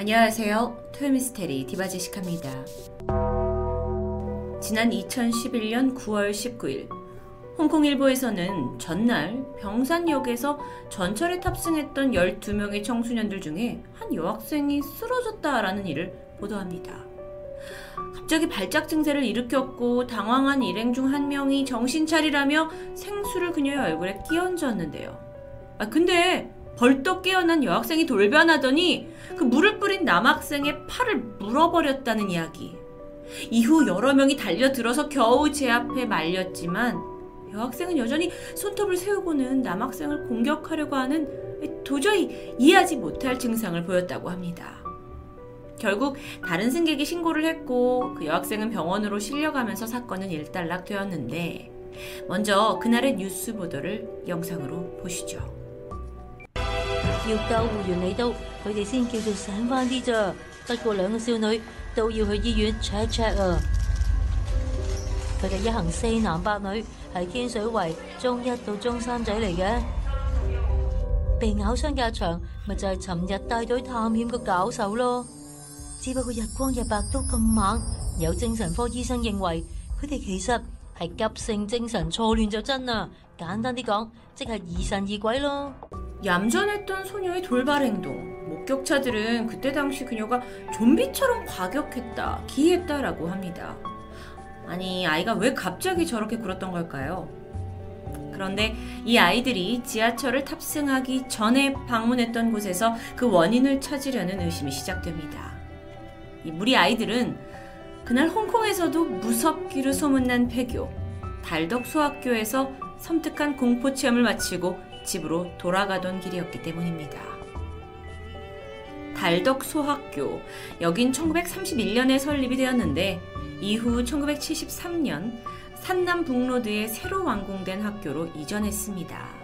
안녕하세요. 토요미스테리 디바제시카입니다. 지난 2011년 9월 19일 홍콩일보에서는 전날 병산역에서 전철에 탑승했던 12명의 청소년들 중에 한 여학생이 쓰러졌다라는 일을 보도합니다. 갑자기 발작 증세를 일으켰고 당황한 일행 중 한 명이 정신 차리라며 생수를 그녀의 얼굴에 끼얹었는데요. 아 근데 벌떡 깨어난 여학생이 돌변하더니 그 물을 뿌린 남학생의 팔을 물어버렸다는 이야기. 이후 여러 명이 달려들어서 겨우 제 앞에 말렸지만 여학생은 여전히 손톱을 세우고는 남학생을 공격하려고 하는 도저히 이해하지 못할 증상을 보였다고 합니다. 결국 다른 승객이 신고를 했고 그 여학생은 병원으로 실려가면서 사건은 일단락되었는데 먼저 그날의 뉴스 보도를 영상으로 보시죠. 要救護員嚟到，佢哋先叫做醒翻啲咋。不過兩個少女都要去醫院 check check 啊！佢哋一行四男八女，係天水圍中一到中三仔嚟嘅。被咬傷嘅阿祥咪就係尋日帶隊探險個搞手咯。只不過日光日白都咁猛，有精神科醫生認為佢哋其實係急性精神錯亂就真啦。簡單啲講，即係疑神疑鬼咯。 얌전했던 소녀의 돌발 행동. 목격자들은 그때 당시 그녀가 좀비처럼 과격했다, 기이했다라고 합니다. 아니, 아이가 왜 갑자기 저렇게 굴었던 걸까요? 그런데 이 아이들이 지하철을 탑승하기 전에 방문했던 곳에서 그 원인을 찾으려는 의심이 시작됩니다. 이 무리 아이들은 그날 홍콩에서도 무섭기로 소문난 폐교, 달덕 소학교에서 섬뜩한 공포 체험을 마치고 집으로 돌아가던 길이었기 때문입니다. 달덕 소학교, 여긴 1931년에 설립이 되었는데 이후 1973년 산남북로드에 새로 완공된 학교로 이전했습니다.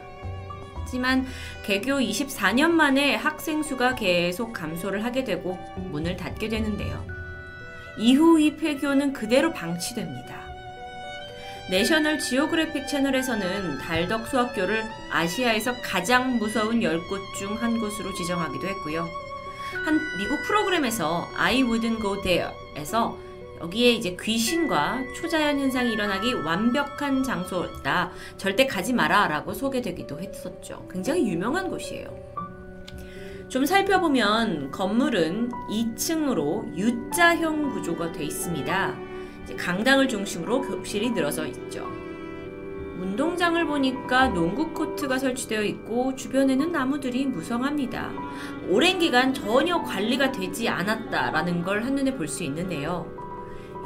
하지만 개교 24년 만에 학생 수가 계속 감소를 하게 되고 문을 닫게 되는데요. 이후 이 폐교는 그대로 방치됩니다. 내셔널 지오그래픽 채널에서는 달덕 수학교를 아시아에서 가장 무서운 10곳 중 한 곳으로 지정하기도 했고요. 한 미국 프로그램에서 I wouldn't go there에서 여기에 이제 귀신과 초자연 현상이 일어나기 완벽한 장소다. 절대 가지 마라. 라고 소개되기도 했었죠. 굉장히 유명한 곳이에요. 좀 살펴보면 건물은 2층으로 U자형 구조가 되어 있습니다. 강당을 중심으로 교실이 늘어서 있죠. 운동장을 보니까 농구 코트가 설치되어 있고 주변에는 나무들이 무성합니다. 오랜 기간 전혀 관리가 되지 않았다라는 걸 한눈에 볼 수 있는데요.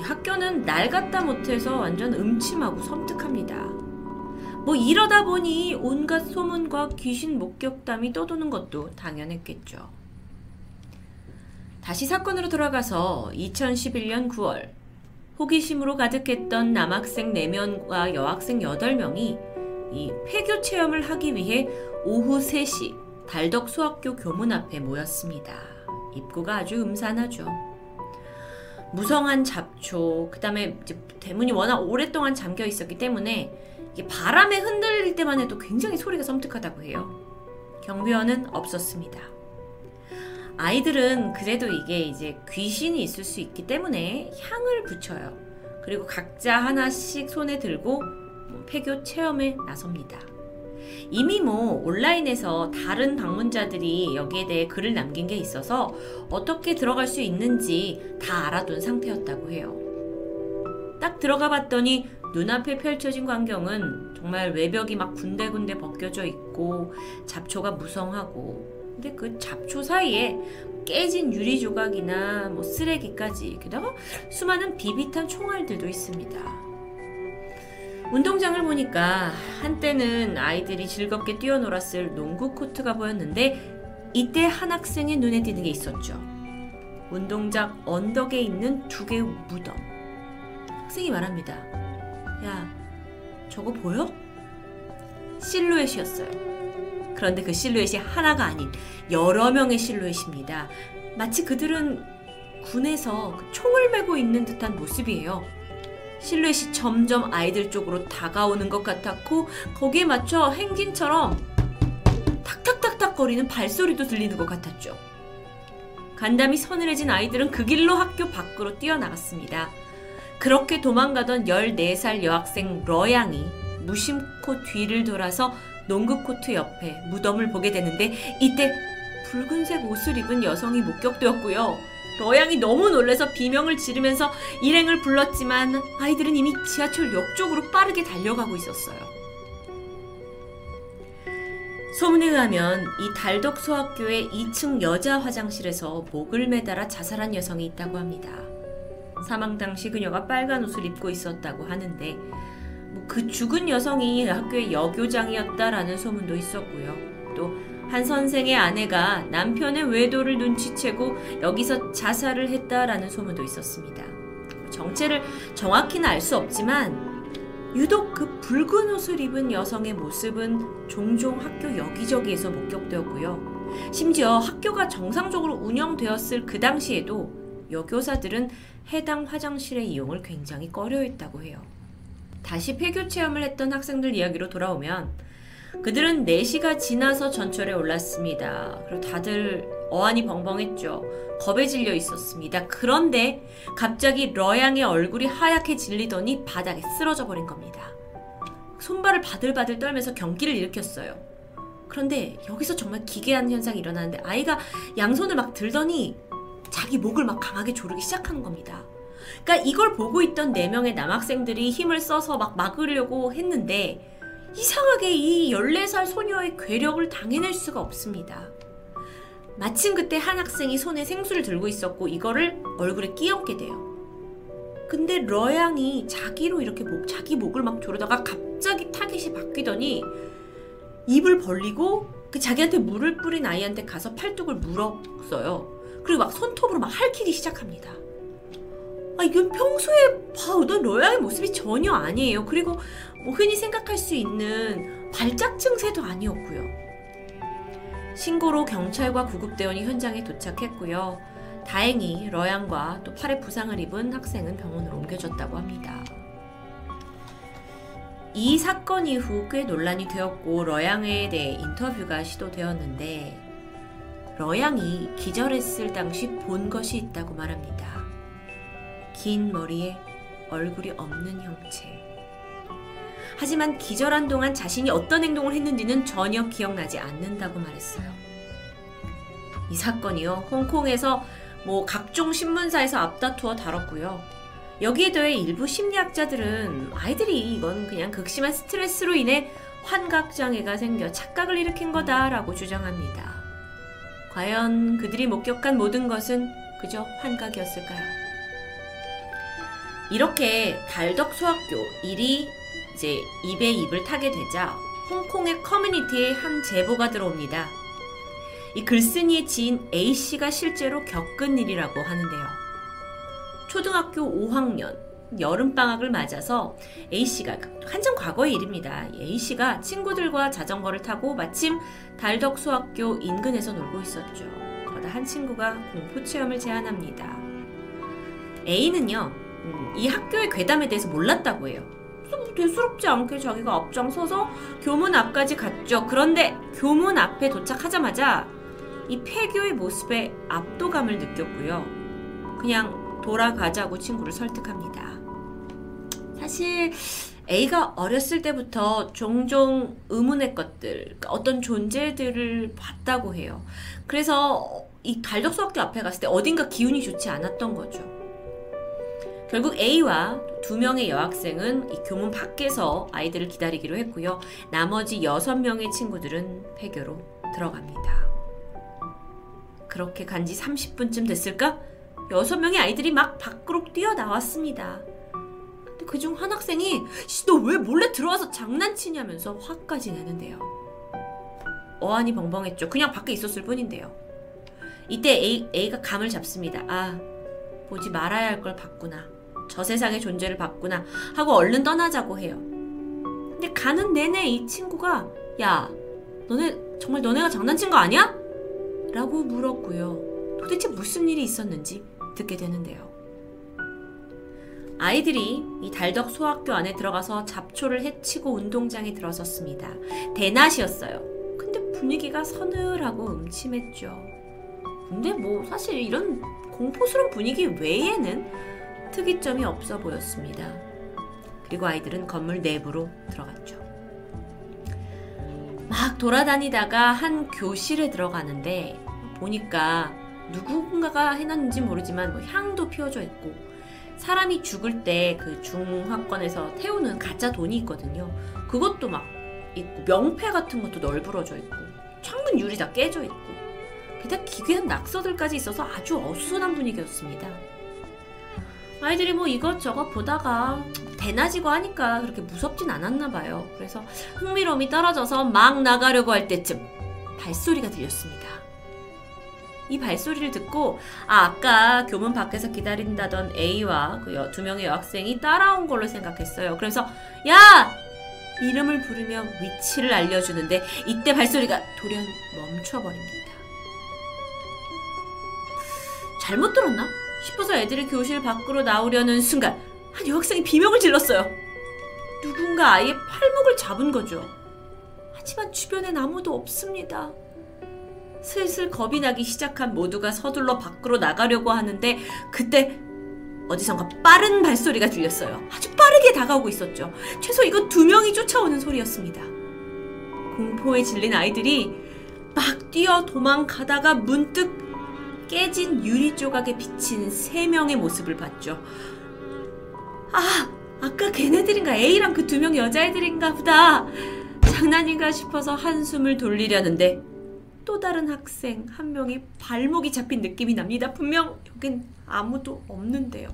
학교는 낡았다 못해서 완전 음침하고 섬뜩합니다. 뭐 이러다 보니 온갖 소문과 귀신 목격담이 떠도는 것도 당연했겠죠. 다시 사건으로 돌아가서 2011년 9월 호기심으로 가득했던 남학생 4명과 여학생 8명이 이 폐교 체험을 하기 위해 오후 3시 달덕 수학교 교문 앞에 모였습니다. 입구가 아주 음산하죠. 무성한 잡초, 그 다음에 대문이 워낙 오랫동안 잠겨 있었기 때문에 바람에 흔들릴 때만 해도 굉장히 소리가 섬뜩하다고 해요. 경비원은 없었습니다. 아이들은 그래도 이게 이제 귀신이 있을 수 있기 때문에 향을 붙여요. 그리고 각자 하나씩 손에 들고 폐교 체험에 나섭니다. 이미 뭐 온라인에서 다른 방문자들이 여기에 대해 글을 남긴 게 있어서 어떻게 들어갈 수 있는지 다 알아둔 상태였다고 해요. 딱 들어가 봤더니 눈앞에 펼쳐진 광경은 정말 외벽이 막 군데군데 벗겨져 있고 잡초가 무성하고 근데 그 잡초 사이에 깨진 유리 조각이나 뭐 쓰레기까지 게다가 수많은 비비탄 총알들도 있습니다. 운동장을 보니까 한때는 아이들이 즐겁게 뛰어놀았을 농구 코트가 보였는데 이때 한 학생의 눈에 띄는 게 있었죠. 운동장 언덕에 있는 두 개의 무덤. 학생이 말합니다. 야, 저거 보여? 실루엣이었어요. 그런데 그 실루엣이 하나가 아닌 여러 명의 실루엣입니다. 마치 그들은 군에서 그 총을 메고 있는 듯한 모습이에요. 실루엣이 점점 아이들 쪽으로 다가오는 것 같았고 거기에 맞춰 행진처럼 탁탁탁탁 거리는 발소리도 들리는 것 같았죠. 간담이 서늘해진 아이들은 그 길로 학교 밖으로 뛰어나갔습니다. 그렇게 도망가던 14살 여학생 러양이 무심코 뒤를 돌아서 농구 코트 옆에 무덤을 보게 되는데 이때 붉은색 옷을 입은 여성이 목격되었고요. 러양이 너무 놀라서 비명을 지르면서 일행을 불렀지만 아이들은 이미 지하철 역 쪽으로 빠르게 달려가고 있었어요. 소문에 의하면 이 달덕 소학교의 2층 여자 화장실에서 목을 매달아 자살한 여성이 있다고 합니다. 사망 당시 그녀가 빨간 옷을 입고 있었다고 하는데 뭐 그 죽은 여성이 학교의 여교장이었다라는 소문도 있었고요. 또 한 선생의 아내가 남편의 외도를 눈치채고 여기서 자살을 했다라는 소문도 있었습니다. 정체를 정확히는 알 수 없지만 유독 그 붉은 옷을 입은 여성의 모습은 종종 학교 여기저기에서 목격되었고요. 심지어 학교가 정상적으로 운영되었을 그 당시에도 여교사들은 해당 화장실의 이용을 굉장히 꺼려했다고 해요. 다시 폐교 체험을 했던 학생들 이야기로 돌아오면 그들은 4시가 지나서 전철에 올랐습니다. 그리고 다들 어안이 벙벙했죠. 겁에 질려 있었습니다. 그런데 갑자기 러양의 얼굴이 하얗게 질리더니 바닥에 쓰러져 버린 겁니다. 손발을 바들바들 떨면서 경기를 일으켰어요. 그런데 여기서 정말 기괴한 현상이 일어나는데 아이가 양손을 막 들더니 자기 목을 막 강하게 조르기 시작하는 겁니다. 그러니까 이걸 보고 있던 네 명의 남학생들이 힘을 써서 막 막으려고 했는데 이상하게 이 14살 소녀의 괴력을 당해낼 수가 없습니다. 마침 그때 한 학생이 손에 생수를 들고 있었고 이거를 얼굴에 끼얹게 돼요. 근데 러양이 자기로 이렇게 목, 자기 목을 막 조르다가 갑자기 타깃이 바뀌더니 입을 벌리고 그 자기한테 물을 뿌린 아이한테 가서 팔뚝을 물었어요. 그리고 막 손톱으로 막 핥히기 시작합니다. 아, 이건 평소에 봐오던 로양의 모습이 전혀 아니에요. 그리고 뭐 흔히 생각할 수 있는 발작 증세도 아니었고요. 신고로 경찰과 구급대원이 현장에 도착했고요. 다행히 러양과 또 팔에 부상을 입은 학생은 병원으로 옮겨졌다고 합니다. 이 사건 이후 꽤 논란이 되었고 러양에 대해 인터뷰가 시도되었는데 러양이 기절했을 당시 본 것이 있다고 말합니다. 긴 머리에 얼굴이 없는 형체. 하지만 기절한 동안 자신이 어떤 행동을 했는지는 전혀 기억나지 않는다고 말했어요. 이 사건이요. 홍콩에서 뭐 각종 신문사에서 앞다투어 다뤘고요. 여기에 더해 일부 심리학자들은 아이들이 이건 그냥 극심한 스트레스로 인해 환각장애가 생겨 착각을 일으킨 거다라고 주장합니다. 과연 그들이 목격한 모든 것은 그저 환각이었을까요? 이렇게 달덕 소학교 일이 이제 입에 입을 타게 되자 홍콩의 커뮤니티에 한 제보가 들어옵니다. 이 글쓴이의 지인 A씨가 실제로 겪은 일이라고 하는데요. 초등학교 5학년 여름방학을 맞아서 A씨가 한참 과거의 일입니다. A씨가 친구들과 자전거를 타고 마침 달덕 소학교 인근에서 놀고 있었죠. 그러다 한 친구가 공포 체험을 제안합니다. A는요, 음, 이 학교의 괴담에 대해서 몰랐다고 해요. 뭐 대수롭지 않게 자기가 앞장서서 교문 앞까지 갔죠. 그런데 교문 앞에 도착하자마자 이 폐교의 모습에 압도감을 느꼈고요. 그냥 돌아가자고 친구를 설득합니다. 사실 A가 어렸을 때부터 종종 의문의 것들, 그러니까 어떤 존재들을 봤다고 해요. 그래서 이 갈덕수학교 앞에 갔을 때 어딘가 기운이 좋지 않았던 거죠. 결국 A와 두 명의 여학생은 이 교문 밖에서 아이들을 기다리기로 했고요. 나머지 여섯 명의 친구들은 폐교로 들어갑니다. 그렇게 간 지 30분쯤 됐을까? 여섯 명의 아이들이 막 밖으로 뛰어나왔습니다. 그중 한 학생이 너 왜 몰래 들어와서 장난치냐면서 화까지 내는데요. 어안이 벙벙했죠. 그냥 밖에 있었을 뿐인데요. 이때 A, A가 감을 잡습니다. 아, 보지 말아야 할 걸 봤구나. 저 세상의 존재를 봤구나 하고 얼른 떠나자고 해요. 근데 가는 내내 이 친구가 야 너네 정말 너네가 장난친 거 아니야? 라고 물었고요. 도대체 무슨 일이 있었는지 듣게 되는데요. 아이들이 이 달덕 소학교 안에 들어가서 잡초를 해치고 운동장에 들어섰습니다. 대낮이었어요. 근데 분위기가 서늘하고 음침했죠. 근데 뭐 사실 이런 공포스러운 분위기 외에는 특이점이 없어 보였습니다. 그리고 아이들은 건물 내부로 들어갔죠. 막 돌아다니다가 한 교실에 들어가는데 보니까 누군가가 해놨는지 모르지만 뭐 향도 피워져 있고 사람이 죽을 때 그 중화권에서 태우는 가짜 돈이 있거든요. 그것도 막 있고 명패 같은 것도 널브러져 있고 창문 유리 다 깨져 있고 게다가 기괴한 낙서들까지 있어서 아주 어수선한 분위기였습니다. 아이들이 뭐 이것저것 보다가 대낮이고 하니까 그렇게 무섭진 않았나 봐요. 그래서 흥미로움이 떨어져서 막 나가려고 할 때쯤 발소리가 들렸습니다. 이 발소리를 듣고 아, 아까 교문 밖에서 기다린다던 A와 그 두 명의 여학생이 따라온 걸로 생각했어요. 그래서 야 이름을 부르며 위치를 알려주는데 이때 발소리가 돌연 멈춰버립니다. 잘못 들었나? 싶어서 애들이 교실 밖으로 나오려는 순간 한 여학생이 비명을 질렀어요. 누군가 아이의 팔목을 잡은 거죠. 하지만 주변엔 아무도 없습니다. 슬슬 겁이 나기 시작한 모두가 서둘러 밖으로 나가려고 하는데 그때 어디선가 빠른 발소리가 들렸어요. 아주 빠르게 다가오고 있었죠. 최소 이건 두 명이 쫓아오는 소리였습니다. 공포에 질린 아이들이 막 뛰어 도망가다가 문득 깨진 유리 조각에 비친 세 명의 모습을 봤죠. 아, 아까 걔네들인가 A랑 그 두 명 여자애들인가 보다. 장난인가 싶어서 한숨을 돌리려는데 또 다른 학생 한 명이 발목이 잡힌 느낌이 납니다. 분명 여긴 아무도 없는데요.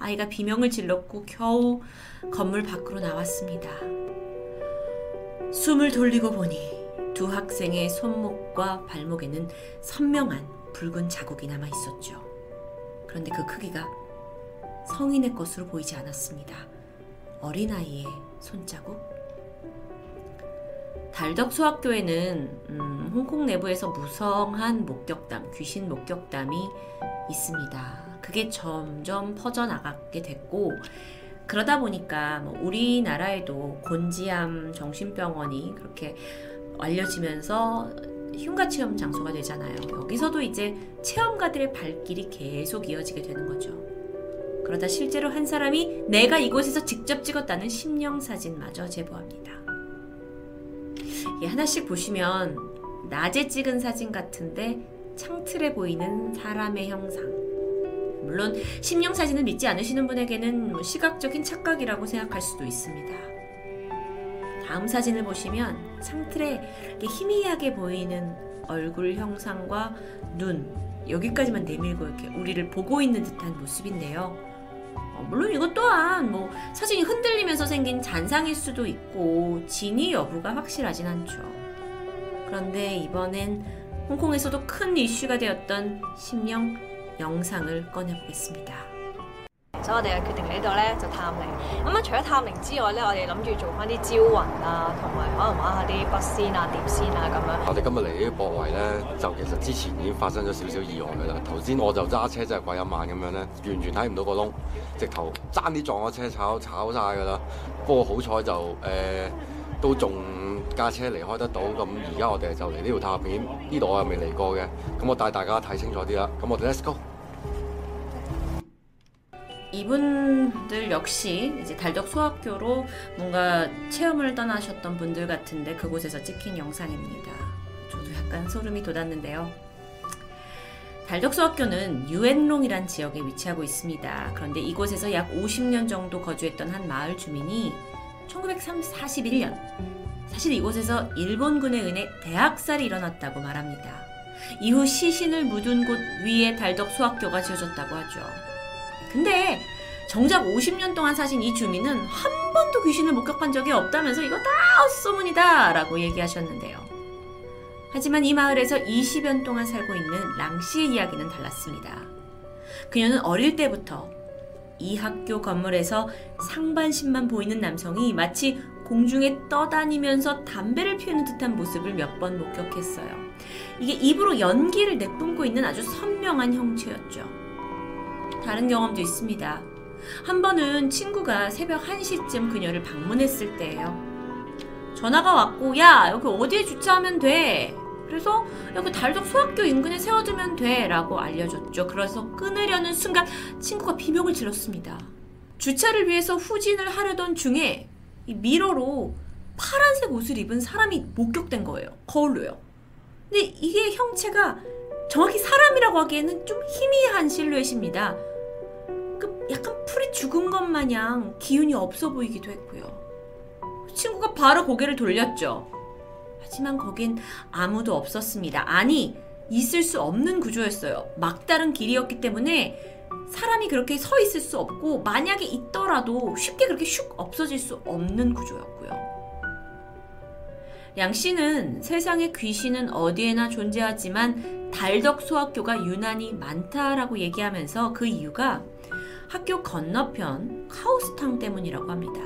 아이가 비명을 질렀고 겨우 건물 밖으로 나왔습니다. 숨을 돌리고 보니 두 학생의 손목과 발목에는 선명한 붉은 자국이 남아 있었죠. 그런데 그 크기가 성인의 것으로 보이지 않았습니다. 어린아이의 손자국? 달덕 소학교에는 음, 홍콩 내부에서 무성한 목격담, 귀신 목격담이 있습니다. 그게 점점 퍼져나가게 됐고 그러다 보니까 뭐 우리나라에도 곤지암 정신병원이 그렇게 알려지면서 흉가 체험 장소가 되잖아요. 여기서도 이제 체험가들의 발길이 계속 이어지게 되는 거죠. 그러다 실제로 한 사람이 내가 이곳에서 직접 찍었다는 심령 사진마저 제보합니다. 예, 하나씩 보시면 낮에 찍은 사진 같은데 창틀에 보이는 사람의 형상. 물론 심령 사진을 믿지 않으시는 분에게는 뭐 시각적인 착각이라고 생각할 수도 있습니다. 다음 사진을 보시면 창틀에 희미하게 보이는 얼굴 형상과 눈 여기까지만 내밀고 이렇게 우리를 보고 있는 듯한 모습인데요. 어, 물론 이것 또한 뭐 사진이 흔들리면서 생긴 잔상일 수도 있고 진위 여부가 확실하진 않죠. 그런데 이번엔 홍콩에서도 큰 이슈가 되었던 심령 영상을 꺼내보겠습니다. 所以我哋就決定喺度咧就探靈。咁啊，除咗探靈之外咧，我哋諗住做翻啲招魂啊，同埋可能玩下啲筆仙啊、碟仙啊咁樣。我哋今日嚟呢個博圍咧，就其實之前已經發生咗少少意外噶啦。頭先我就揸車真係鬼一晚咁樣咧，完全睇唔到個窿，直頭爭啲撞咗車炒炒晒噶啦。不過好彩就誒、呃、都仲架車離開得到。咁而家我哋就嚟呢條塔片，呢度我又未嚟過嘅。咁我帶大家睇清楚啲啦。咁我哋 Let's go。 이분들 역시 이제 달덕 소학교로 뭔가 체험을 떠나셨던 분들 같은데 그곳에서 찍힌 영상입니다. 저도 약간 소름이 돋았는데요. 달덕 소학교는 유엔롱이란 지역에 위치하고 있습니다. 그런데 이곳에서 약 50년 정도 거주했던 한 마을 주민이 1941년 사실 이곳에서 일본군에 의해 대학살이 일어났다고 말합니다. 이후 시신을 묻은 곳 위에 달덕 소학교가 지어졌다고 하죠. 근데 정작 50년 동안 사신 이 주민은 한 번도 귀신을 목격한 적이 없다면서 이거 다 헛소문이다 라고 얘기하셨는데요. 하지만 이 마을에서 20년 동안 살고 있는 랑 씨의 이야기는 달랐습니다. 그녀는 어릴 때부터 이 학교 건물에서 상반신만 보이는 남성이 마치 공중에 떠다니면서 담배를 피우는 듯한 모습을 몇 번 목격했어요. 이게 입으로 연기를 내뿜고 있는 아주 선명한 형체였죠. 다른 경험도 있습니다. 한 번은 친구가 새벽 1시쯤 그녀를 방문했을 때예요. 전화가 왔고, 야, 여기 어디에 주차하면 돼? 그래서 야, 그 달덕 소학교 인근에 세워두면 돼 라고 알려줬죠. 그래서 끊으려는 순간 친구가 비명을 질렀습니다. 주차를 위해서 후진을 하려던 중에 이 미러로 파란색 옷을 입은 사람이 목격된 거예요. 거울로요. 근데 이게 형체가 정확히 사람이라고 하기에는 좀 희미한 실루엣입니다. 그 약간 풀이 죽은 것 마냥 기운이 없어 보이기도 했고요. 친구가 바로 고개를 돌렸죠. 하지만 거긴 아무도 없었습니다. 아니, 있을 수 없는 구조였어요. 막다른 길이었기 때문에 사람이 그렇게 서 있을 수 없고 만약에 있더라도 쉽게 그렇게 슉 없어질 수 없는 구조였고요. 양 씨는 세상에 귀신은 어디에나 존재하지만 달덕 소학교가 유난히 많다라고 얘기하면서 그 이유가 학교 건너편 카오스탕 때문이라고 합니다.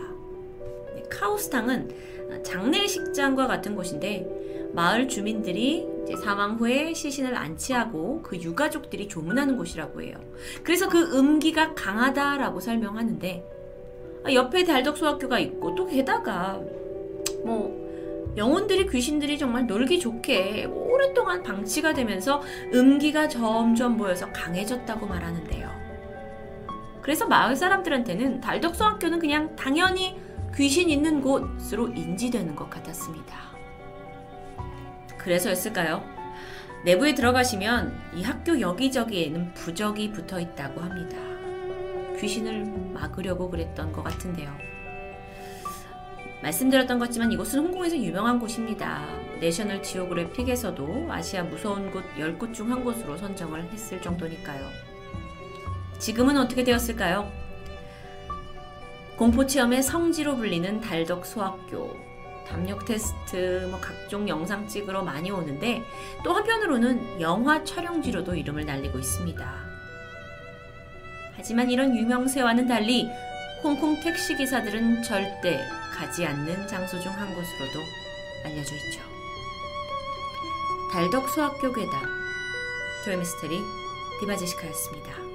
네, 카오스탕은 장례식장과 같은 곳인데 마을 주민들이 사망 후에 시신을 안치하고 그 유가족들이 조문하는 곳이라고 해요. 그래서 그 음기가 강하다라고 설명하는데 아, 옆에 달덕소학교가 있고 또 게다가 뭐 영혼들이 귀신들이 정말 놀기 좋게 오랫동안 방치가 되면서 음기가 점점 모여서 강해졌다고 말하는데요. 그래서 마을 사람들한테는 달덕소학교는 그냥 당연히 귀신 있는 곳으로 인지되는 것 같았습니다. 그래서였을까요? 내부에 들어가시면 이 학교 여기저기에는 부적이 붙어 있다고 합니다. 귀신을 막으려고 그랬던 것 같은데요. 말씀드렸던 것지만 이곳은 홍콩에서 유명한 곳입니다. 내셔널 지오그래픽에서도 아시아 무서운 곳 10곳 중 한 곳으로 선정을 했을 정도니까요. 지금은 어떻게 되었을까요? 공포체험의 성지로 불리는 달덕 소학교. 담력 테스트, 뭐 각종 영상 찍으러 많이 오는데 또 한편으로는 영화 촬영지로도 이름을 날리고 있습니다. 하지만 이런 유명세와는 달리 홍콩 택시 기사들은 절대 가지 않는 장소 중 한 곳으로도 알려져 있죠. 달덕 소학교 괴담 조의 미스터리 디바제시카였습니다.